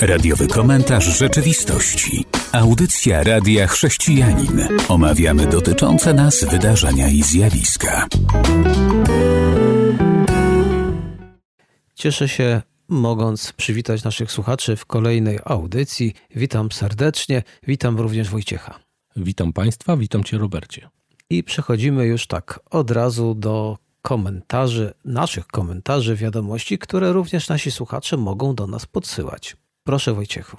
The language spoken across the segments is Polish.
Radiowy komentarz rzeczywistości. Audycja Radia Chrześcijanin. Omawiamy dotyczące nas wydarzenia i zjawiska. Cieszę się, mogąc przywitać naszych słuchaczy w kolejnej audycji. Witam serdecznie, witam również Wojciecha. Witam Państwa, witam Cię Robercie. I przechodzimy już tak od razu do komentarzy, naszych komentarzy, wiadomości, które również nasi słuchacze mogą do nas podsyłać. Proszę Wojciechu.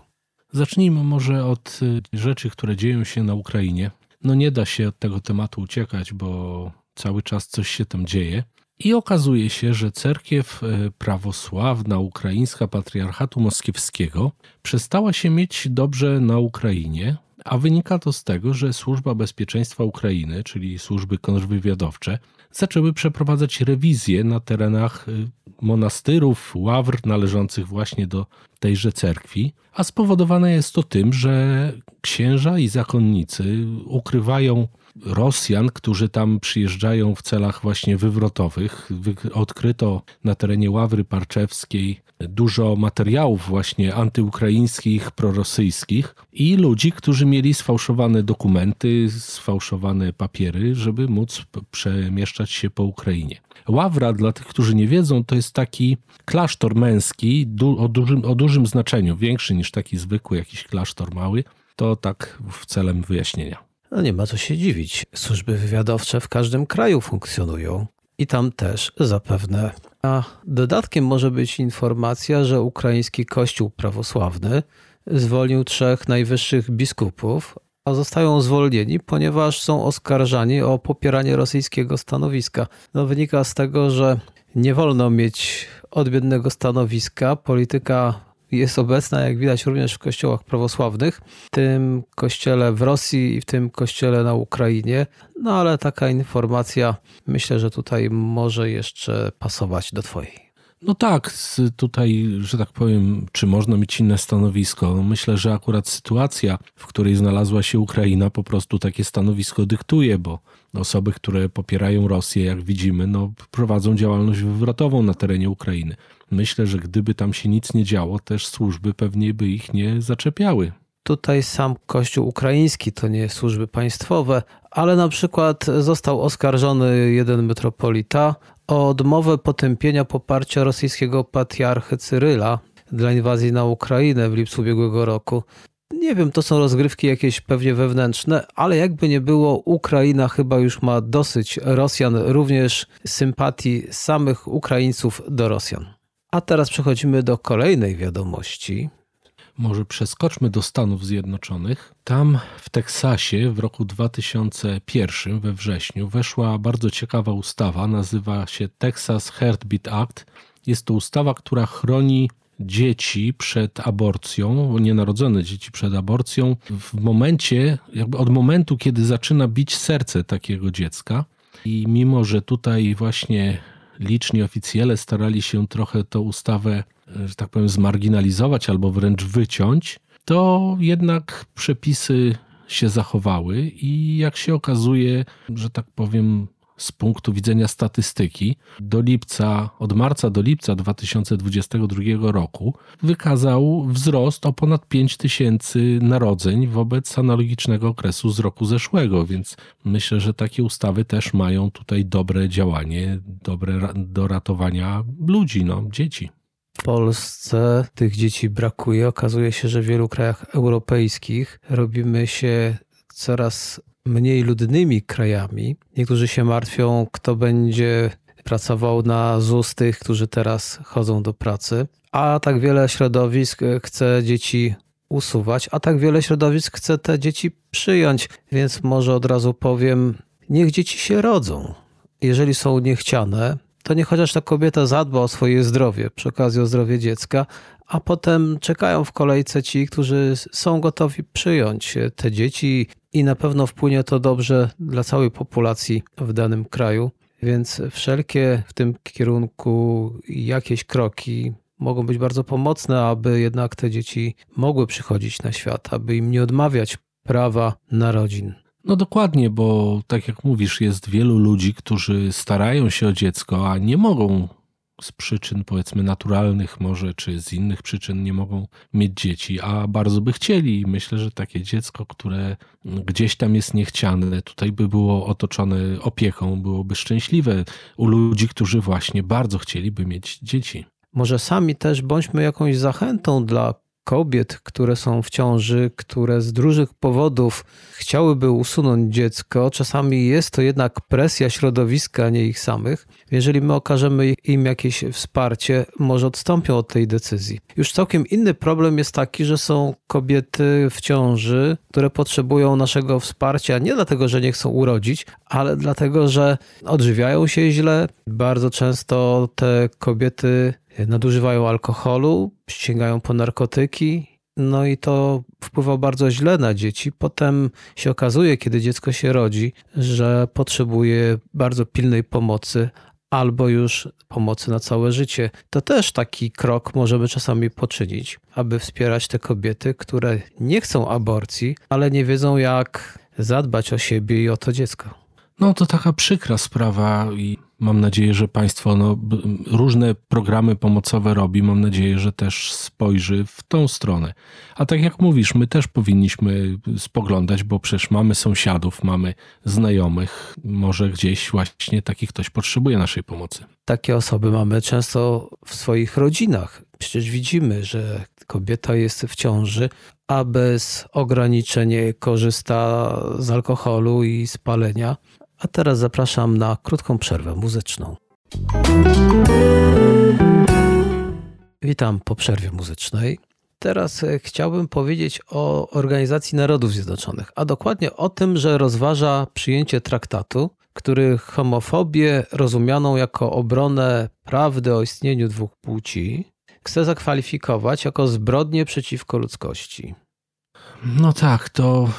Zacznijmy może od y, rzeczy, które dzieją się na Ukrainie. No nie da się od tego tematu uciekać, bo cały czas coś się tam dzieje. I okazuje się, że cerkiew y, prawosławna ukraińska patriarchatu moskiewskiego przestała się mieć dobrze na Ukrainie, a wynika to z tego, że Służba Bezpieczeństwa Ukrainy, czyli służby kontrwywiadowcze, zaczęły przeprowadzać rewizje na terenach y, monastyrów, ławr należących właśnie do tejże cerkwi, a spowodowane jest to tym, że księża i zakonnicy ukrywają Rosjan, którzy tam przyjeżdżają w celach właśnie wywrotowych. Odkryto na terenie Ławry Parczewskiej dużo materiałów właśnie antyukraińskich, prorosyjskich i ludzi, którzy mieli sfałszowane dokumenty, sfałszowane papiery, żeby móc przemieszczać się po Ukrainie. Ławra, dla tych, którzy nie wiedzą, to jest taki klasztor męski o dużym, o dużym znaczeniu, większy niż taki zwykły jakiś klasztor mały. To tak w celem wyjaśnienia. No nie ma co się dziwić. Służby wywiadowcze w każdym kraju funkcjonują i tam też zapewne. A dodatkiem może być informacja, że ukraiński kościół prawosławny zwolnił trzech najwyższych biskupów, a zostają zwolnieni, ponieważ są oskarżani o popieranie rosyjskiego stanowiska. No, wynika z tego, że nie wolno mieć odmiennego stanowiska. Polityka jest obecna, jak widać, również w kościołach prawosławnych, w tym kościele w Rosji i w tym kościele na Ukrainie. No ale taka informacja myślę, że tutaj może jeszcze pasować do Twojej. No tak, tutaj, że tak powiem, czy można mieć inne stanowisko? No myślę, że akurat sytuacja, w której znalazła się Ukraina, po prostu takie stanowisko dyktuje, bo osoby, które popierają Rosję, jak widzimy, no, prowadzą działalność wywrotową na terenie Ukrainy. Myślę, że gdyby tam się nic nie działo, też służby pewnie by ich nie zaczepiały. Tutaj sam Kościół ukraiński to nie służby państwowe, ale na przykład został oskarżony jeden metropolita o odmowę potępienia poparcia rosyjskiego patriarchy Cyryla dla inwazji na Ukrainę w lipcu ubiegłego roku. Nie wiem, to są rozgrywki jakieś pewnie wewnętrzne, ale jakby nie było, Ukraina chyba już ma dosyć Rosjan, również sympatii samych Ukraińców do Rosjan. A teraz przechodzimy do kolejnej wiadomości. Może przeskoczmy do Stanów Zjednoczonych. Tam w Teksasie w roku 2001 we wrześniu weszła bardzo ciekawa ustawa, nazywa się Texas Heartbeat Act. Jest to ustawa, która chroni dzieci przed aborcją, nienarodzone dzieci przed aborcją, w momencie, jakby od momentu, kiedy zaczyna bić serce takiego dziecka. I mimo, że tutaj właśnie liczni oficjele starali się trochę tę ustawę, że tak powiem, zmarginalizować albo wręcz wyciąć, to jednak przepisy się zachowały i jak się okazuje, że tak powiem, z punktu widzenia statystyki do lipca, od marca do lipca 2022 roku wykazał wzrost o ponad 5 tysięcy narodzeń wobec analogicznego okresu z roku zeszłego, więc myślę, że takie ustawy też mają tutaj dobre działanie, dobre do ratowania ludzi, no, dzieci. W Polsce tych dzieci brakuje. Okazuje się, że w wielu krajach europejskich robimy się coraz mniej ludnymi krajami. Niektórzy się martwią, kto będzie pracował na ZUS tych, którzy teraz chodzą do pracy. A tak wiele środowisk chce dzieci usuwać, a tak wiele środowisk chce te dzieci przyjąć. Więc może od razu powiem, niech dzieci się rodzą. Jeżeli są niechciane, to niech chociaż ta kobieta zadba o swoje zdrowie, przy okazji o zdrowie dziecka, a potem czekają w kolejce ci, którzy są gotowi przyjąć te dzieci i na pewno wpłynie to dobrze dla całej populacji w danym kraju. Więc wszelkie w tym kierunku jakieś kroki mogą być bardzo pomocne, aby jednak te dzieci mogły przychodzić na świat, aby im nie odmawiać prawa narodzin. No dokładnie, bo tak jak mówisz, jest wielu ludzi, którzy starają się o dziecko, a nie mogą z przyczyn powiedzmy naturalnych może, czy z innych przyczyn nie mogą mieć dzieci, a bardzo by chcieli. Myślę, że takie dziecko, które gdzieś tam jest niechciane, tutaj by było otoczone opieką, byłoby szczęśliwe u ludzi, którzy właśnie bardzo chcieliby mieć dzieci. Może sami też bądźmy jakąś zachętą dla kobiet, które są w ciąży, które z różnych powodów chciałyby usunąć dziecko. Czasami jest to jednak presja środowiska, a nie ich samych. Jeżeli my okażemy im jakieś wsparcie, może odstąpią od tej decyzji. Już całkiem inny problem jest taki, że są kobiety w ciąży, które potrzebują naszego wsparcia nie dlatego, że nie chcą urodzić, ale dlatego, że odżywiają się źle. Bardzo często te kobiety nadużywają alkoholu, sięgają po narkotyki, no i to wpływa bardzo źle na dzieci. Potem się okazuje, kiedy dziecko się rodzi, że potrzebuje bardzo pilnej pomocy albo już pomocy na całe życie. To też taki krok możemy czasami poczynić, aby wspierać te kobiety, które nie chcą aborcji, ale nie wiedzą, jak zadbać o siebie i o to dziecko. No to taka przykra sprawa i mam nadzieję, że państwo no, różne programy pomocowe robi. Mam nadzieję, że też spojrzy w tą stronę. A tak jak mówisz, my też powinniśmy spoglądać, bo przecież mamy sąsiadów, mamy znajomych. Może gdzieś właśnie taki ktoś potrzebuje naszej pomocy. Takie osoby mamy często w swoich rodzinach. Przecież widzimy, że kobieta jest w ciąży, a bez ograniczeń korzysta z alkoholu i spalenia, a teraz zapraszam na krótką przerwę muzyczną. Witam po przerwie muzycznej. Teraz e, chciałbym powiedzieć o Organizacji Narodów Zjednoczonych, a dokładnie o tym, że rozważa przyjęcie traktatu, który homofobię rozumianą jako obronę prawdy o istnieniu dwóch płci chce zakwalifikować jako zbrodnię przeciwko ludzkości. No tak, to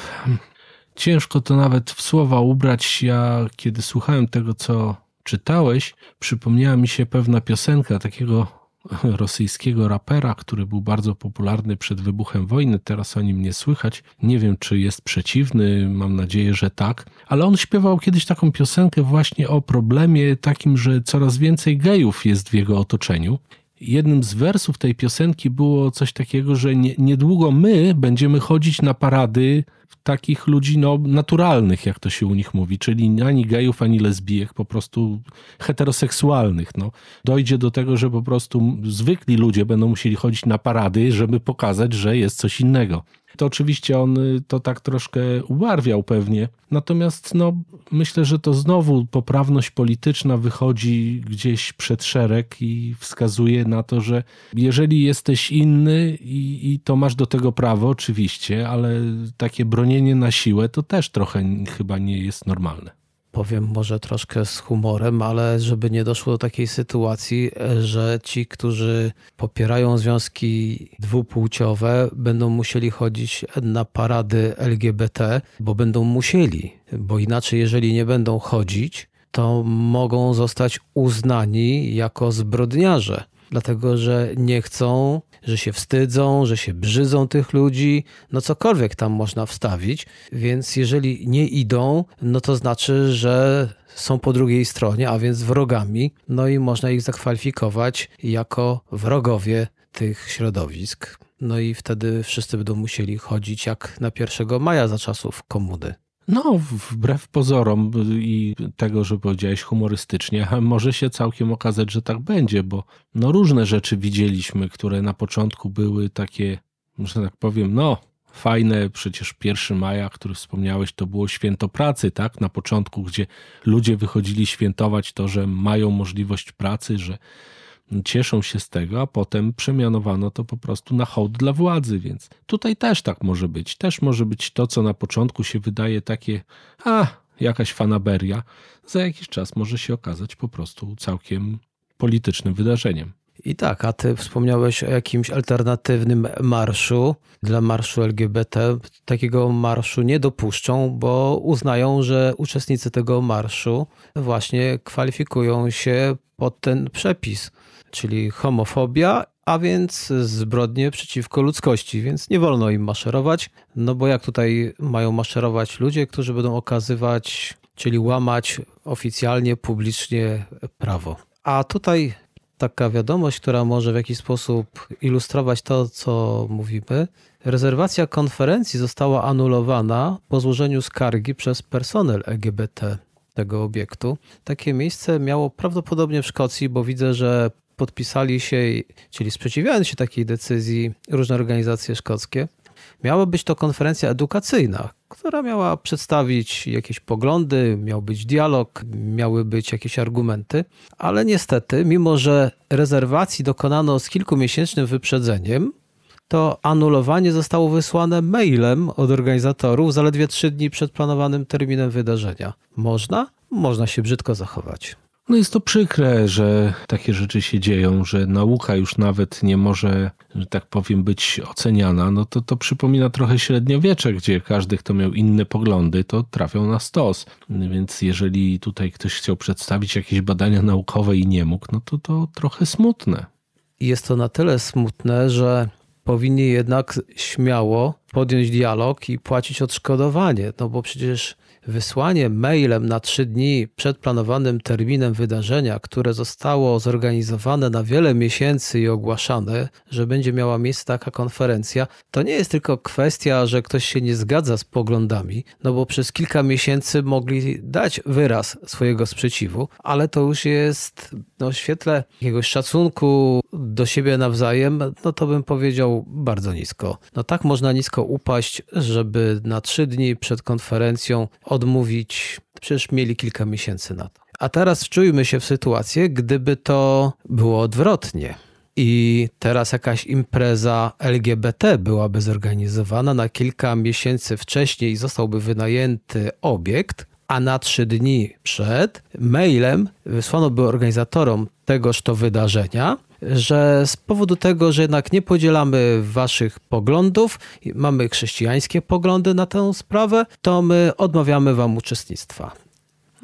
Ciężko to nawet w słowa ubrać. Ja, kiedy słuchałem tego, co czytałeś, przypomniała mi się pewna piosenka takiego rosyjskiego rapera, który był bardzo popularny przed wybuchem wojny. Teraz o nim nie słychać. Nie wiem, czy jest przeciwny, mam nadzieję, że tak. Ale on śpiewał kiedyś taką piosenkę właśnie o problemie takim, że coraz więcej gejów jest w jego otoczeniu. Jednym z wersów tej piosenki było coś takiego, że nie, niedługo my będziemy chodzić na parady takich ludzi no, naturalnych, jak to się u nich mówi, czyli ani gejów, ani lesbijek, po prostu heteroseksualnych. No. Dojdzie do tego, że po prostu zwykli ludzie będą musieli chodzić na parady, żeby pokazać, że jest coś innego to oczywiście on y, to tak troszkę ubarwiał pewnie. Natomiast no, myślę, że to znowu poprawność polityczna wychodzi gdzieś przed szereg i wskazuje na to, że jeżeli jesteś inny i, i to masz do tego prawo, oczywiście, ale takie bronienie na siłę to też trochę chyba nie jest normalne. Powiem może troszkę z humorem, ale żeby nie doszło do takiej sytuacji, że ci, którzy popierają związki dwupłciowe, będą musieli chodzić na parady LGBT, bo będą musieli, bo inaczej, jeżeli nie będą chodzić, to mogą zostać uznani jako zbrodniarze dlatego że nie chcą, że się wstydzą, że się brzydzą tych ludzi, no cokolwiek tam można wstawić. Więc jeżeli nie idą, no to znaczy, że są po drugiej stronie, a więc wrogami, no i można ich zakwalifikować jako wrogowie tych środowisk. No i wtedy wszyscy będą musieli chodzić jak na 1 maja za czasów komuny. No, wbrew pozorom i tego, że powiedziałeś humorystycznie, może się całkiem okazać, że tak będzie, bo no różne rzeczy widzieliśmy, które na początku były takie, że tak powiem, no fajne, przecież 1 maja, który wspomniałeś, to było święto pracy, tak? Na początku, gdzie ludzie wychodzili świętować to, że mają możliwość pracy, że cieszą się z tego, a potem przemianowano to po prostu na hołd dla władzy, więc tutaj też tak może być. Też może być to, co na początku się wydaje takie, a jakaś fanaberia, za jakiś czas może się okazać po prostu całkiem politycznym wydarzeniem. I tak, a ty wspomniałeś o jakimś alternatywnym marszu dla marszu LGBT. Takiego marszu nie dopuszczą, bo uznają, że uczestnicy tego marszu właśnie kwalifikują się pod ten przepis czyli homofobia, a więc zbrodnie przeciwko ludzkości, więc nie wolno im maszerować, no bo jak tutaj mają maszerować ludzie, którzy będą okazywać, czyli łamać oficjalnie, publicznie prawo. A tutaj taka wiadomość, która może w jakiś sposób ilustrować to, co mówimy. Rezerwacja konferencji została anulowana po złożeniu skargi przez personel LGBT tego obiektu. Takie miejsce miało prawdopodobnie w Szkocji, bo widzę, że podpisali się, czyli sprzeciwiając się takiej decyzji, różne organizacje szkockie. Miała być to konferencja edukacyjna, która miała przedstawić jakieś poglądy, miał być dialog, miały być jakieś argumenty, ale niestety, mimo że rezerwacji dokonano z kilkumiesięcznym wyprzedzeniem, to anulowanie zostało wysłane mailem od organizatorów zaledwie trzy dni przed planowanym terminem wydarzenia. Można? Można się brzydko zachować. No jest to przykre, że takie rzeczy się dzieją, że nauka już nawet nie może, że tak powiem, być oceniana. No to to przypomina trochę średniowiecze, gdzie każdy, kto miał inne poglądy, to trafiał na stos. Więc jeżeli tutaj ktoś chciał przedstawić jakieś badania naukowe i nie mógł, no to to trochę smutne. Jest to na tyle smutne, że powinni jednak śmiało podjąć dialog i płacić odszkodowanie, no bo przecież wysłanie mailem na trzy dni przed planowanym terminem wydarzenia, które zostało zorganizowane na wiele miesięcy i ogłaszane, że będzie miała miejsce taka konferencja, to nie jest tylko kwestia, że ktoś się nie zgadza z poglądami, no bo przez kilka miesięcy mogli dać wyraz swojego sprzeciwu, ale to już jest no, świetle jakiegoś szacunku do siebie nawzajem, no to bym powiedział bardzo nisko. No tak można nisko upaść, żeby na trzy dni przed konferencją odmówić, przecież mieli kilka miesięcy na to. A teraz wczujmy się w sytuację, gdyby to było odwrotnie. I teraz jakaś impreza LGBT byłaby zorganizowana na kilka miesięcy wcześniej zostałby wynajęty obiekt, a na trzy dni przed mailem wysłano by organizatorom tegoż to wydarzenia, że z powodu tego, że jednak nie podzielamy waszych poglądów, mamy chrześcijańskie poglądy na tę sprawę, to my odmawiamy wam uczestnictwa.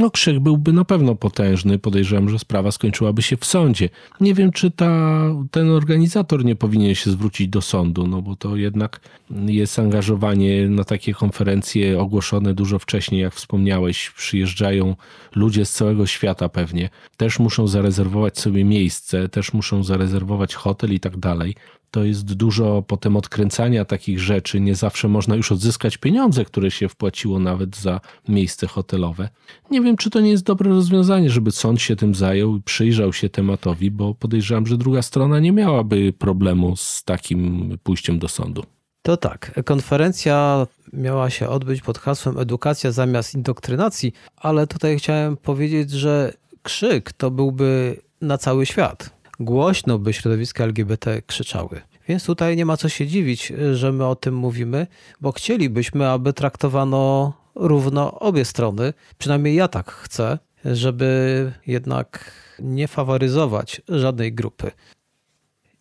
No krzyk byłby na pewno potężny. Podejrzewam, że sprawa skończyłaby się w sądzie. Nie wiem, czy ta, ten organizator nie powinien się zwrócić do sądu, no bo to jednak jest angażowanie na takie konferencje ogłoszone dużo wcześniej, jak wspomniałeś. Przyjeżdżają ludzie z całego świata pewnie. Też muszą zarezerwować sobie miejsce, też muszą zarezerwować hotel i tak dalej to jest dużo potem odkręcania takich rzeczy. Nie zawsze można już odzyskać pieniądze, które się wpłaciło nawet za miejsce hotelowe. Nie wiem, czy to nie jest dobre rozwiązanie, żeby sąd się tym zajął i przyjrzał się tematowi, bo podejrzewam, że druga strona nie miałaby problemu z takim pójściem do sądu. To tak, konferencja miała się odbyć pod hasłem edukacja zamiast indoktrynacji, ale tutaj chciałem powiedzieć, że krzyk to byłby na cały świat głośno by środowiska LGBT krzyczały. Więc tutaj nie ma co się dziwić, że my o tym mówimy, bo chcielibyśmy, aby traktowano równo obie strony. Przynajmniej ja tak chcę, żeby jednak nie faworyzować żadnej grupy.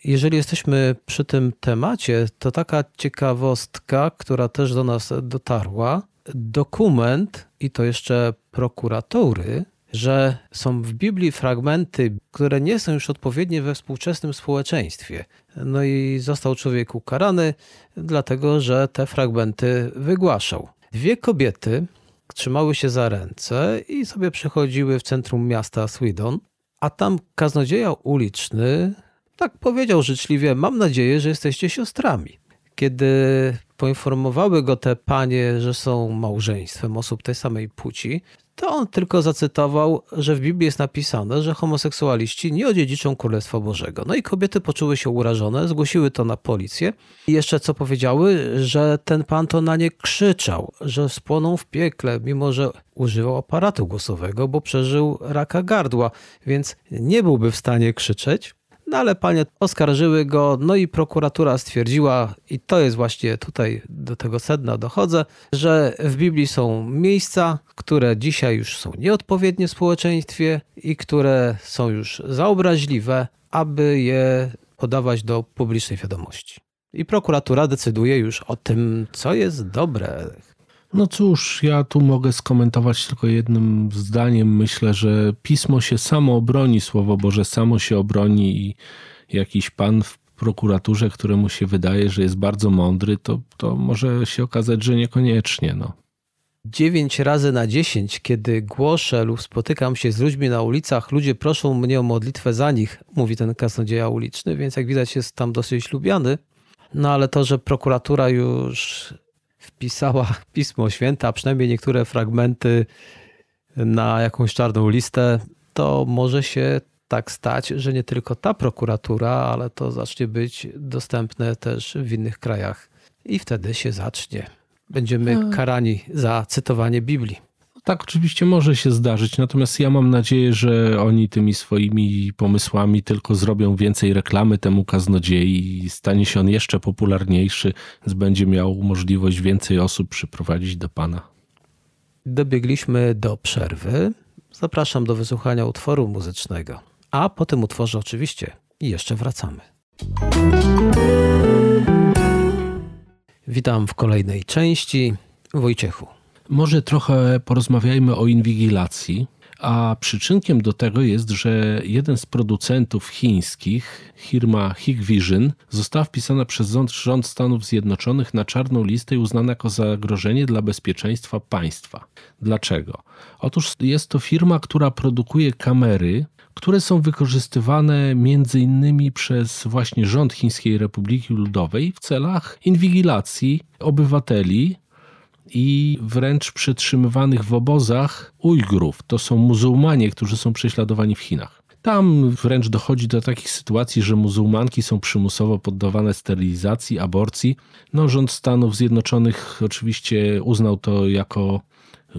Jeżeli jesteśmy przy tym temacie, to taka ciekawostka, która też do nas dotarła. Dokument, i to jeszcze prokuratury, że są w Biblii fragmenty, które nie są już odpowiednie we współczesnym społeczeństwie. No i został człowiek ukarany, dlatego że te fragmenty wygłaszał. Dwie kobiety trzymały się za ręce i sobie przechodziły w centrum miasta Swidon, a tam kaznodzieja uliczny tak powiedział życzliwie: Mam nadzieję, że jesteście siostrami. Kiedy poinformowały go te panie, że są małżeństwem osób tej samej płci, to on tylko zacytował, że w Biblii jest napisane, że homoseksualiści nie odziedziczą Królestwa Bożego. No i kobiety poczuły się urażone, zgłosiły to na policję i jeszcze co powiedziały, że ten pan to na nie krzyczał, że spłoną w piekle, mimo że używał aparatu głosowego, bo przeżył raka gardła, więc nie byłby w stanie krzyczeć, no ale panie oskarżyły go, no i prokuratura stwierdziła, i to jest właśnie tutaj do tego sedna dochodzę, że w Biblii są miejsca, które dzisiaj już są nieodpowiednie w społeczeństwie i które są już zaobraźliwe, aby je podawać do publicznej wiadomości. I prokuratura decyduje już o tym, co jest dobre, no cóż, ja tu mogę skomentować tylko jednym zdaniem. Myślę, że pismo się samo obroni, Słowo Boże samo się obroni i jakiś pan w prokuraturze, któremu się wydaje, że jest bardzo mądry, to, to może się okazać, że niekoniecznie. No. 9 razy na 10, kiedy głoszę lub spotykam się z ludźmi na ulicach, ludzie proszą mnie o modlitwę za nich, mówi ten kaznodzieja uliczny, więc jak widać jest tam dosyć lubiany. No ale to, że prokuratura już wpisała Pismo Święte, a przynajmniej niektóre fragmenty na jakąś czarną listę, to może się tak stać, że nie tylko ta prokuratura, ale to zacznie być dostępne też w innych krajach. I wtedy się zacznie. Będziemy karani za cytowanie Biblii. Tak, oczywiście może się zdarzyć, natomiast ja mam nadzieję, że oni tymi swoimi pomysłami tylko zrobią więcej reklamy temu kaznodziei i stanie się on jeszcze popularniejszy, będzie miał możliwość więcej osób przyprowadzić do Pana. Dobiegliśmy do przerwy. Zapraszam do wysłuchania utworu muzycznego. A po tym utworze oczywiście jeszcze wracamy. Witam w kolejnej części. Wojciechu. Może trochę porozmawiajmy o inwigilacji. A przyczynkiem do tego jest, że jeden z producentów chińskich, firma Hikvision, została wpisana przez rząd Stanów Zjednoczonych na czarną listę i uznana jako zagrożenie dla bezpieczeństwa państwa. Dlaczego? Otóż jest to firma, która produkuje kamery, które są wykorzystywane między innymi przez właśnie rząd Chińskiej Republiki Ludowej w celach inwigilacji obywateli i wręcz przetrzymywanych w obozach Ujgrów. To są muzułmanie, którzy są prześladowani w Chinach. Tam wręcz dochodzi do takich sytuacji, że muzułmanki są przymusowo poddawane sterylizacji, aborcji. No, rząd Stanów Zjednoczonych oczywiście uznał to jako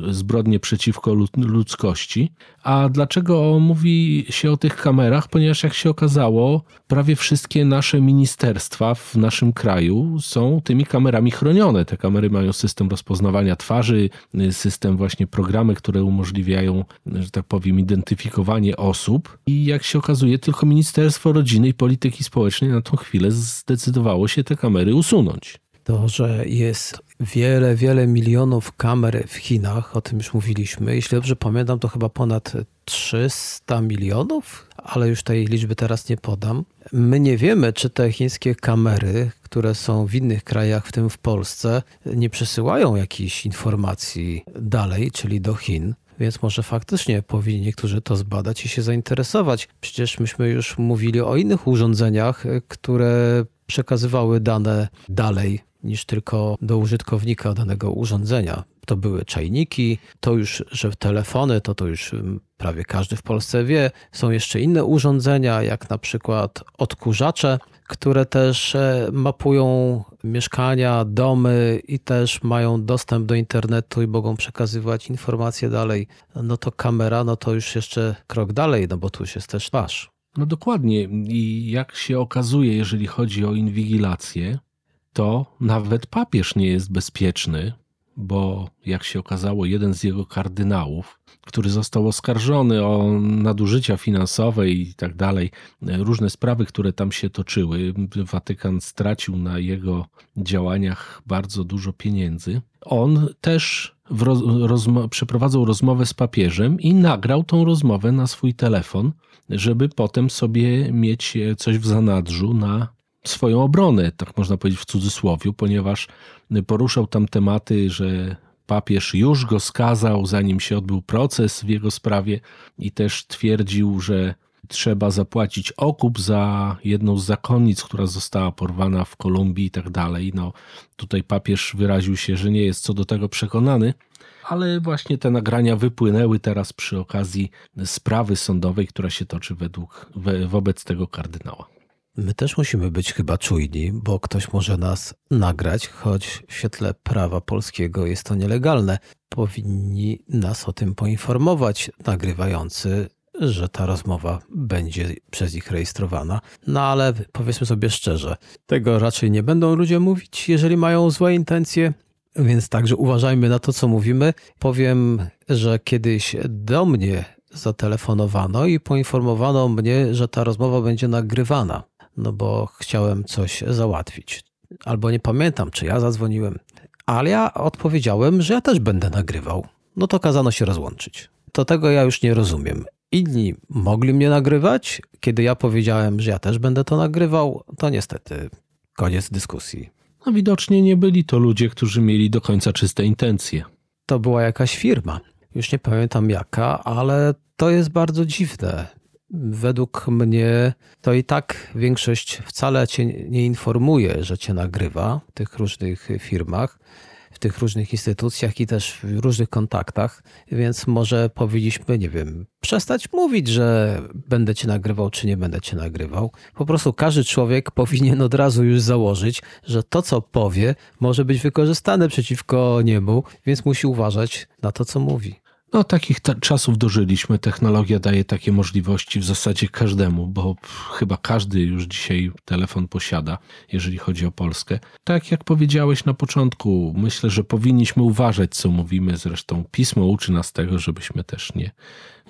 zbrodnie przeciwko ludzkości. A dlaczego mówi się o tych kamerach? Ponieważ jak się okazało, prawie wszystkie nasze ministerstwa w naszym kraju są tymi kamerami chronione. Te kamery mają system rozpoznawania twarzy, system właśnie programy, które umożliwiają, że tak powiem, identyfikowanie osób. I jak się okazuje, tylko Ministerstwo Rodziny i Polityki Społecznej na tą chwilę zdecydowało się te kamery usunąć. To, że jest wiele, wiele milionów kamer w Chinach, o tym już mówiliśmy. Jeśli dobrze pamiętam, to chyba ponad 300 milionów, ale już tej liczby teraz nie podam. My nie wiemy, czy te chińskie kamery, które są w innych krajach, w tym w Polsce, nie przesyłają jakichś informacji dalej, czyli do Chin. Więc może faktycznie powinni niektórzy to zbadać i się zainteresować. Przecież myśmy już mówili o innych urządzeniach, które przekazywały dane dalej niż tylko do użytkownika danego urządzenia. To były czajniki, to już, że telefony, to to już mm, prawie każdy w Polsce wie. Są jeszcze inne urządzenia, jak na przykład odkurzacze, które też e, mapują mieszkania, domy i też mają dostęp do internetu i mogą przekazywać informacje dalej. No to kamera, no to już jeszcze krok dalej, no bo tu już jest też twarz. No dokładnie. I jak się okazuje, jeżeli chodzi o inwigilację, to nawet papież nie jest bezpieczny, bo jak się okazało, jeden z jego kardynałów, który został oskarżony o nadużycia finansowe i tak dalej, różne sprawy, które tam się toczyły, Watykan stracił na jego działaniach bardzo dużo pieniędzy. On też rozmo przeprowadzał rozmowę z papieżem i nagrał tą rozmowę na swój telefon, żeby potem sobie mieć coś w zanadrzu na swoją obronę, tak można powiedzieć w cudzysłowie, ponieważ poruszał tam tematy, że papież już go skazał, zanim się odbył proces w jego sprawie i też twierdził, że trzeba zapłacić okup za jedną z zakonnic, która została porwana w Kolumbii i tak dalej. No, tutaj papież wyraził się, że nie jest co do tego przekonany, ale właśnie te nagrania wypłynęły teraz przy okazji sprawy sądowej, która się toczy według, wobec tego kardynała. My też musimy być chyba czujni, bo ktoś może nas nagrać, choć w świetle prawa polskiego jest to nielegalne. Powinni nas o tym poinformować nagrywający, że ta rozmowa będzie przez nich rejestrowana. No ale powiedzmy sobie szczerze, tego raczej nie będą ludzie mówić, jeżeli mają złe intencje. Więc także uważajmy na to, co mówimy. Powiem, że kiedyś do mnie zatelefonowano i poinformowano mnie, że ta rozmowa będzie nagrywana no bo chciałem coś załatwić. Albo nie pamiętam, czy ja zadzwoniłem, ale ja odpowiedziałem, że ja też będę nagrywał. No to kazano się rozłączyć. To tego ja już nie rozumiem. Inni mogli mnie nagrywać, kiedy ja powiedziałem, że ja też będę to nagrywał, to niestety koniec dyskusji. No widocznie nie byli to ludzie, którzy mieli do końca czyste intencje. to była jakaś firma. Już nie pamiętam jaka, ale to jest bardzo dziwne. Według mnie to i tak większość wcale cię nie informuje, że cię nagrywa w tych różnych firmach w tych różnych instytucjach i też w różnych kontaktach, więc może powinniśmy, nie wiem, przestać mówić, że będę cię nagrywał, czy nie będę cię nagrywał. Po prostu każdy człowiek powinien od razu już założyć, że to, co powie, może być wykorzystane przeciwko niemu, więc musi uważać na to, co mówi. No, takich czasów dożyliśmy. Technologia daje takie możliwości w zasadzie każdemu, bo chyba każdy już dzisiaj telefon posiada, jeżeli chodzi o Polskę. Tak jak powiedziałeś na początku, myślę, że powinniśmy uważać, co mówimy. Zresztą pismo uczy nas tego, żebyśmy też nie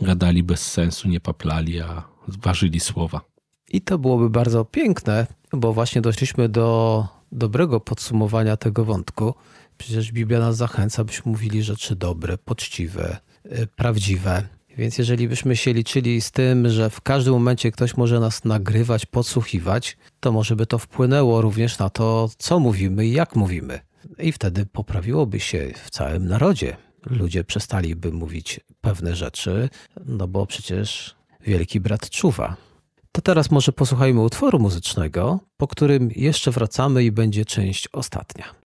gadali bez sensu, nie paplali, a ważyli słowa. I to byłoby bardzo piękne, bo właśnie doszliśmy do dobrego podsumowania tego wątku. Przecież Biblia nas zachęca, byśmy mówili rzeczy dobre, poczciwe, Y, prawdziwe. Więc jeżeli byśmy się liczyli z tym, że w każdym momencie ktoś może nas nagrywać, podsłuchiwać, to może by to wpłynęło również na to, co mówimy i jak mówimy. I wtedy poprawiłoby się w całym narodzie. Ludzie przestaliby mówić pewne rzeczy, no bo przecież wielki brat czuwa. To teraz może posłuchajmy utworu muzycznego, po którym jeszcze wracamy i będzie część ostatnia.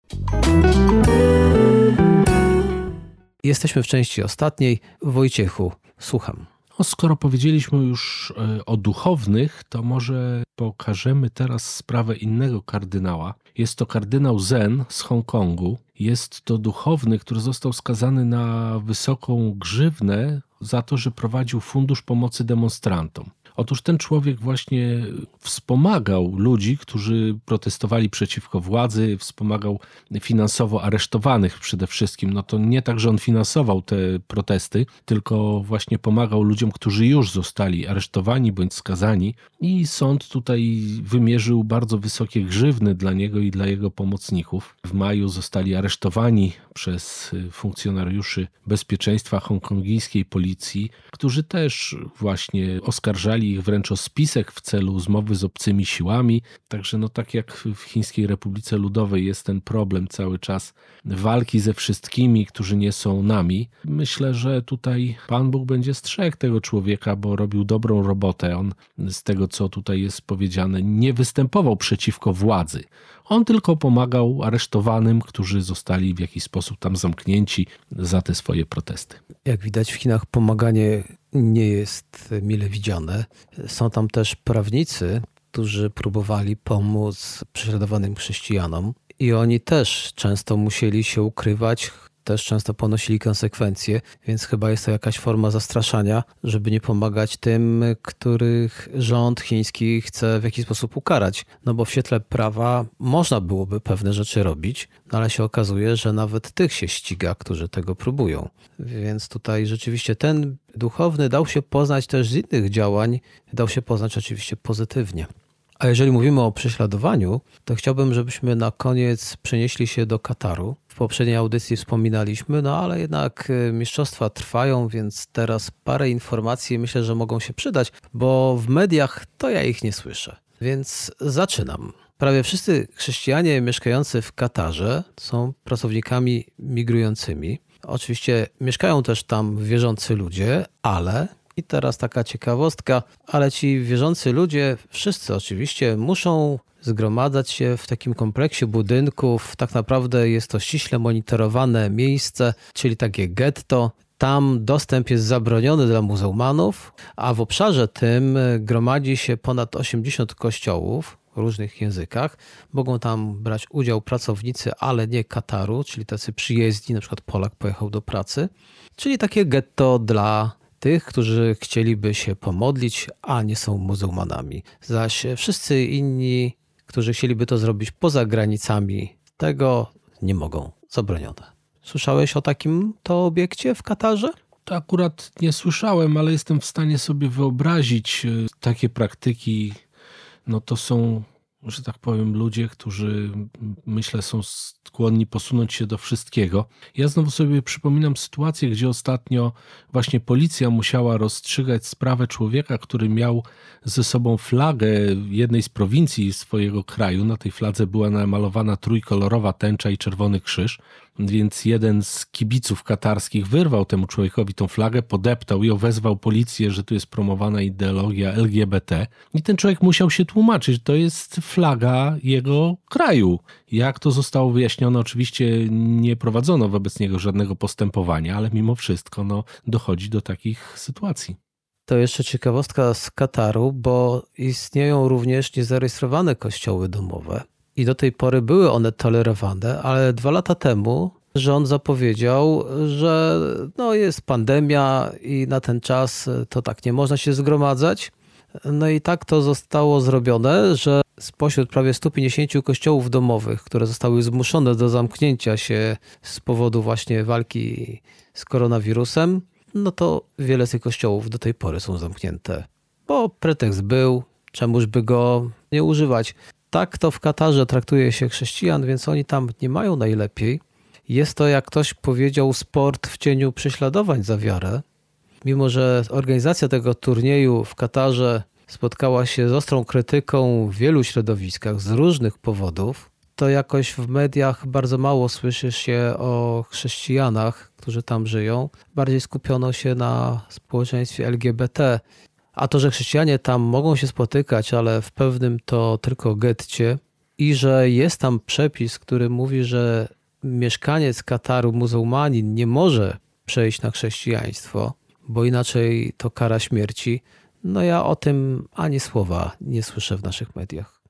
Jesteśmy w części ostatniej. Wojciechu, słucham. No, skoro powiedzieliśmy już e, o duchownych, to może pokażemy teraz sprawę innego kardynała. Jest to kardynał Zen z Hongkongu. Jest to duchowny, który został skazany na wysoką grzywnę za to, że prowadził fundusz pomocy demonstrantom. Otóż ten człowiek właśnie wspomagał ludzi, którzy protestowali przeciwko władzy, wspomagał finansowo aresztowanych przede wszystkim. No to nie tak, że on finansował te protesty, tylko właśnie pomagał ludziom, którzy już zostali aresztowani bądź skazani i sąd tutaj wymierzył bardzo wysokie grzywny dla niego i dla jego pomocników. W maju zostali aresztowani przez funkcjonariuszy bezpieczeństwa hongkongijskiej policji, którzy też właśnie oskarżali ich wręcz o spisek w celu zmowy z obcymi siłami. Także no tak jak w Chińskiej Republice Ludowej jest ten problem cały czas walki ze wszystkimi, którzy nie są nami. Myślę, że tutaj Pan Bóg będzie strzegł tego człowieka, bo robił dobrą robotę. On z tego, co tutaj jest powiedziane, nie występował przeciwko władzy. On tylko pomagał aresztowanym, którzy zostali w jakiś sposób tam zamknięci za te swoje protesty. Jak widać w Chinach pomaganie nie jest mile widziane. Są tam też prawnicy, którzy próbowali pomóc prześladowanym chrześcijanom i oni też często musieli się ukrywać, też często ponosili konsekwencje, więc chyba jest to jakaś forma zastraszania, żeby nie pomagać tym, których rząd chiński chce w jakiś sposób ukarać. No bo w świetle prawa można byłoby pewne rzeczy robić, no ale się okazuje, że nawet tych się ściga, którzy tego próbują. Więc tutaj rzeczywiście ten duchowny dał się poznać też z innych działań, dał się poznać oczywiście pozytywnie. A jeżeli mówimy o prześladowaniu, to chciałbym, żebyśmy na koniec przenieśli się do Kataru. W poprzedniej audycji wspominaliśmy, no ale jednak y, mistrzostwa trwają, więc teraz parę informacji myślę, że mogą się przydać, bo w mediach to ja ich nie słyszę. Więc zaczynam. Prawie wszyscy chrześcijanie mieszkający w Katarze są pracownikami migrującymi. Oczywiście mieszkają też tam wierzący ludzie, ale i teraz taka ciekawostka, ale ci wierzący ludzie, wszyscy oczywiście, muszą zgromadzać się w takim kompleksie budynków. Tak naprawdę jest to ściśle monitorowane miejsce, czyli takie getto. Tam dostęp jest zabroniony dla muzułmanów, a w obszarze tym gromadzi się ponad 80 kościołów różnych językach. Mogą tam brać udział pracownicy, ale nie Kataru, czyli tacy przyjezdni, na przykład Polak pojechał do pracy, czyli takie getto dla tych, którzy chcieliby się pomodlić, a nie są muzułmanami. Zaś wszyscy inni, którzy chcieliby to zrobić poza granicami tego, nie mogą. Zabronione. Słyszałeś o takim to obiekcie w Katarze? To akurat nie słyszałem, ale jestem w stanie sobie wyobrazić e, takie praktyki. No to są że tak powiem, ludzie, którzy myślę są skłonni posunąć się do wszystkiego. Ja znowu sobie przypominam sytuację, gdzie ostatnio właśnie policja musiała rozstrzygać sprawę człowieka, który miał ze sobą flagę jednej z prowincji swojego kraju. Na tej fladze była namalowana trójkolorowa tęcza i czerwony krzyż więc jeden z kibiców katarskich wyrwał temu człowiekowi tą flagę, podeptał ją, wezwał policję, że tu jest promowana ideologia LGBT i ten człowiek musiał się tłumaczyć, to jest flaga jego kraju. Jak to zostało wyjaśnione, oczywiście nie prowadzono wobec niego żadnego postępowania, ale mimo wszystko no, dochodzi do takich sytuacji. To jeszcze ciekawostka z Kataru, bo istnieją również niezarejestrowane kościoły domowe. I do tej pory były one tolerowane, ale dwa lata temu rząd zapowiedział, że no jest pandemia i na ten czas to tak nie można się zgromadzać. No i tak to zostało zrobione, że spośród prawie 150 kościołów domowych, które zostały zmuszone do zamknięcia się z powodu właśnie walki z koronawirusem, no to wiele z tych kościołów do tej pory są zamknięte. Bo pretekst był, czemuż by go nie używać tak to w Katarze traktuje się chrześcijan, więc oni tam nie mają najlepiej. Jest to, jak ktoś powiedział, sport w cieniu prześladowań za wiarę. Mimo, że organizacja tego turnieju w Katarze spotkała się z ostrą krytyką w wielu środowiskach z różnych powodów, to jakoś w mediach bardzo mało słyszy się o chrześcijanach, którzy tam żyją. Bardziej skupiono się na społeczeństwie LGBT. A to, że chrześcijanie tam mogą się spotykać, ale w pewnym to tylko getcie i że jest tam przepis, który mówi, że mieszkaniec Kataru, muzułmanin, nie może przejść na chrześcijaństwo, bo inaczej to kara śmierci. No ja o tym ani słowa nie słyszę w naszych mediach.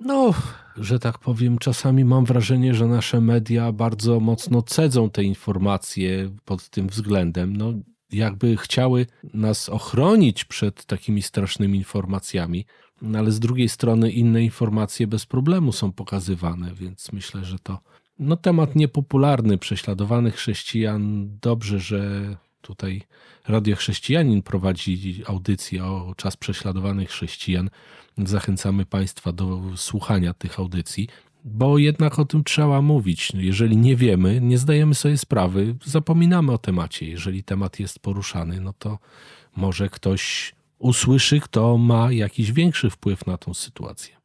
No, że tak powiem, czasami mam wrażenie, że nasze media bardzo mocno cedzą te informacje pod tym względem. No, jakby chciały nas ochronić przed takimi strasznymi informacjami, no ale z drugiej strony inne informacje bez problemu są pokazywane, więc myślę, że to no, temat niepopularny prześladowanych chrześcijan. Dobrze, że tutaj Radio Chrześcijanin prowadzi audycję o czas prześladowanych chrześcijan. Zachęcamy Państwa do słuchania tych audycji bo jednak o tym trzeba mówić. Jeżeli nie wiemy, nie zdajemy sobie sprawy, zapominamy o temacie. Jeżeli temat jest poruszany, no to może ktoś usłyszy, kto ma jakiś większy wpływ na tą sytuację.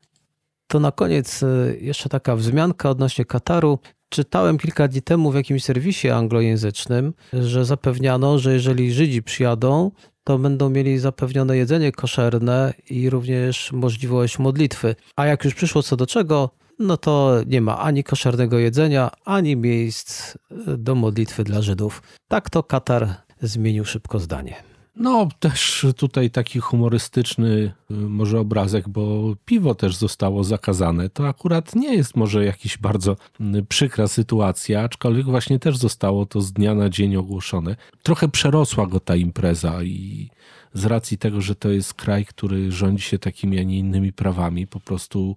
To na koniec y, jeszcze taka wzmianka odnośnie Kataru. Czytałem kilka dni temu w jakimś serwisie anglojęzycznym, że zapewniano, że jeżeli Żydzi przyjadą, to będą mieli zapewnione jedzenie koszerne i również możliwość modlitwy. A jak już przyszło co do czego, no to nie ma ani koszarnego jedzenia, ani miejsc e, do modlitwy dla Żydów. Tak to Katar zmienił szybko zdanie. No, też tutaj taki humorystyczny y, może obrazek, bo piwo też zostało zakazane. To akurat nie jest może jakiś bardzo przykra sytuacja, aczkolwiek właśnie też zostało to z dnia na dzień ogłoszone. Trochę przerosła go ta impreza i z racji tego, że to jest kraj, który rządzi się takimi, a nie innymi prawami, po prostu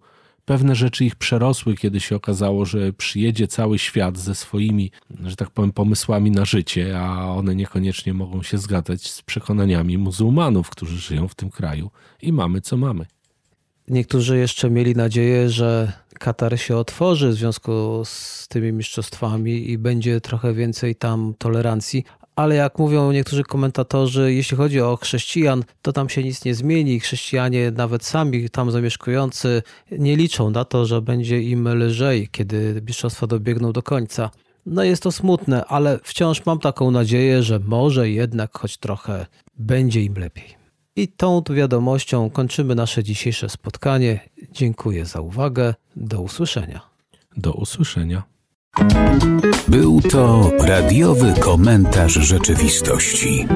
pewne rzeczy ich przerosły, kiedy się okazało, że przyjedzie cały świat ze swoimi, że tak powiem, pomysłami na życie, a one niekoniecznie mogą się zgadzać z przekonaniami muzułmanów, którzy żyją w tym kraju i mamy co mamy. Niektórzy jeszcze mieli nadzieję, że Katar się otworzy w związku z tymi mistrzostwami i będzie trochę więcej tam tolerancji, ale jak mówią niektórzy komentatorzy, jeśli chodzi o chrześcijan, to tam się nic nie zmieni. Chrześcijanie, nawet sami tam zamieszkujący, nie liczą na to, że będzie im lżej, kiedy mistrzostwa dobiegną do końca. No jest to smutne, ale wciąż mam taką nadzieję, że może jednak choć trochę będzie im lepiej. I tą wiadomością kończymy nasze dzisiejsze spotkanie. Dziękuję za uwagę. Do usłyszenia. Do usłyszenia. Był to radiowy komentarz rzeczywistości.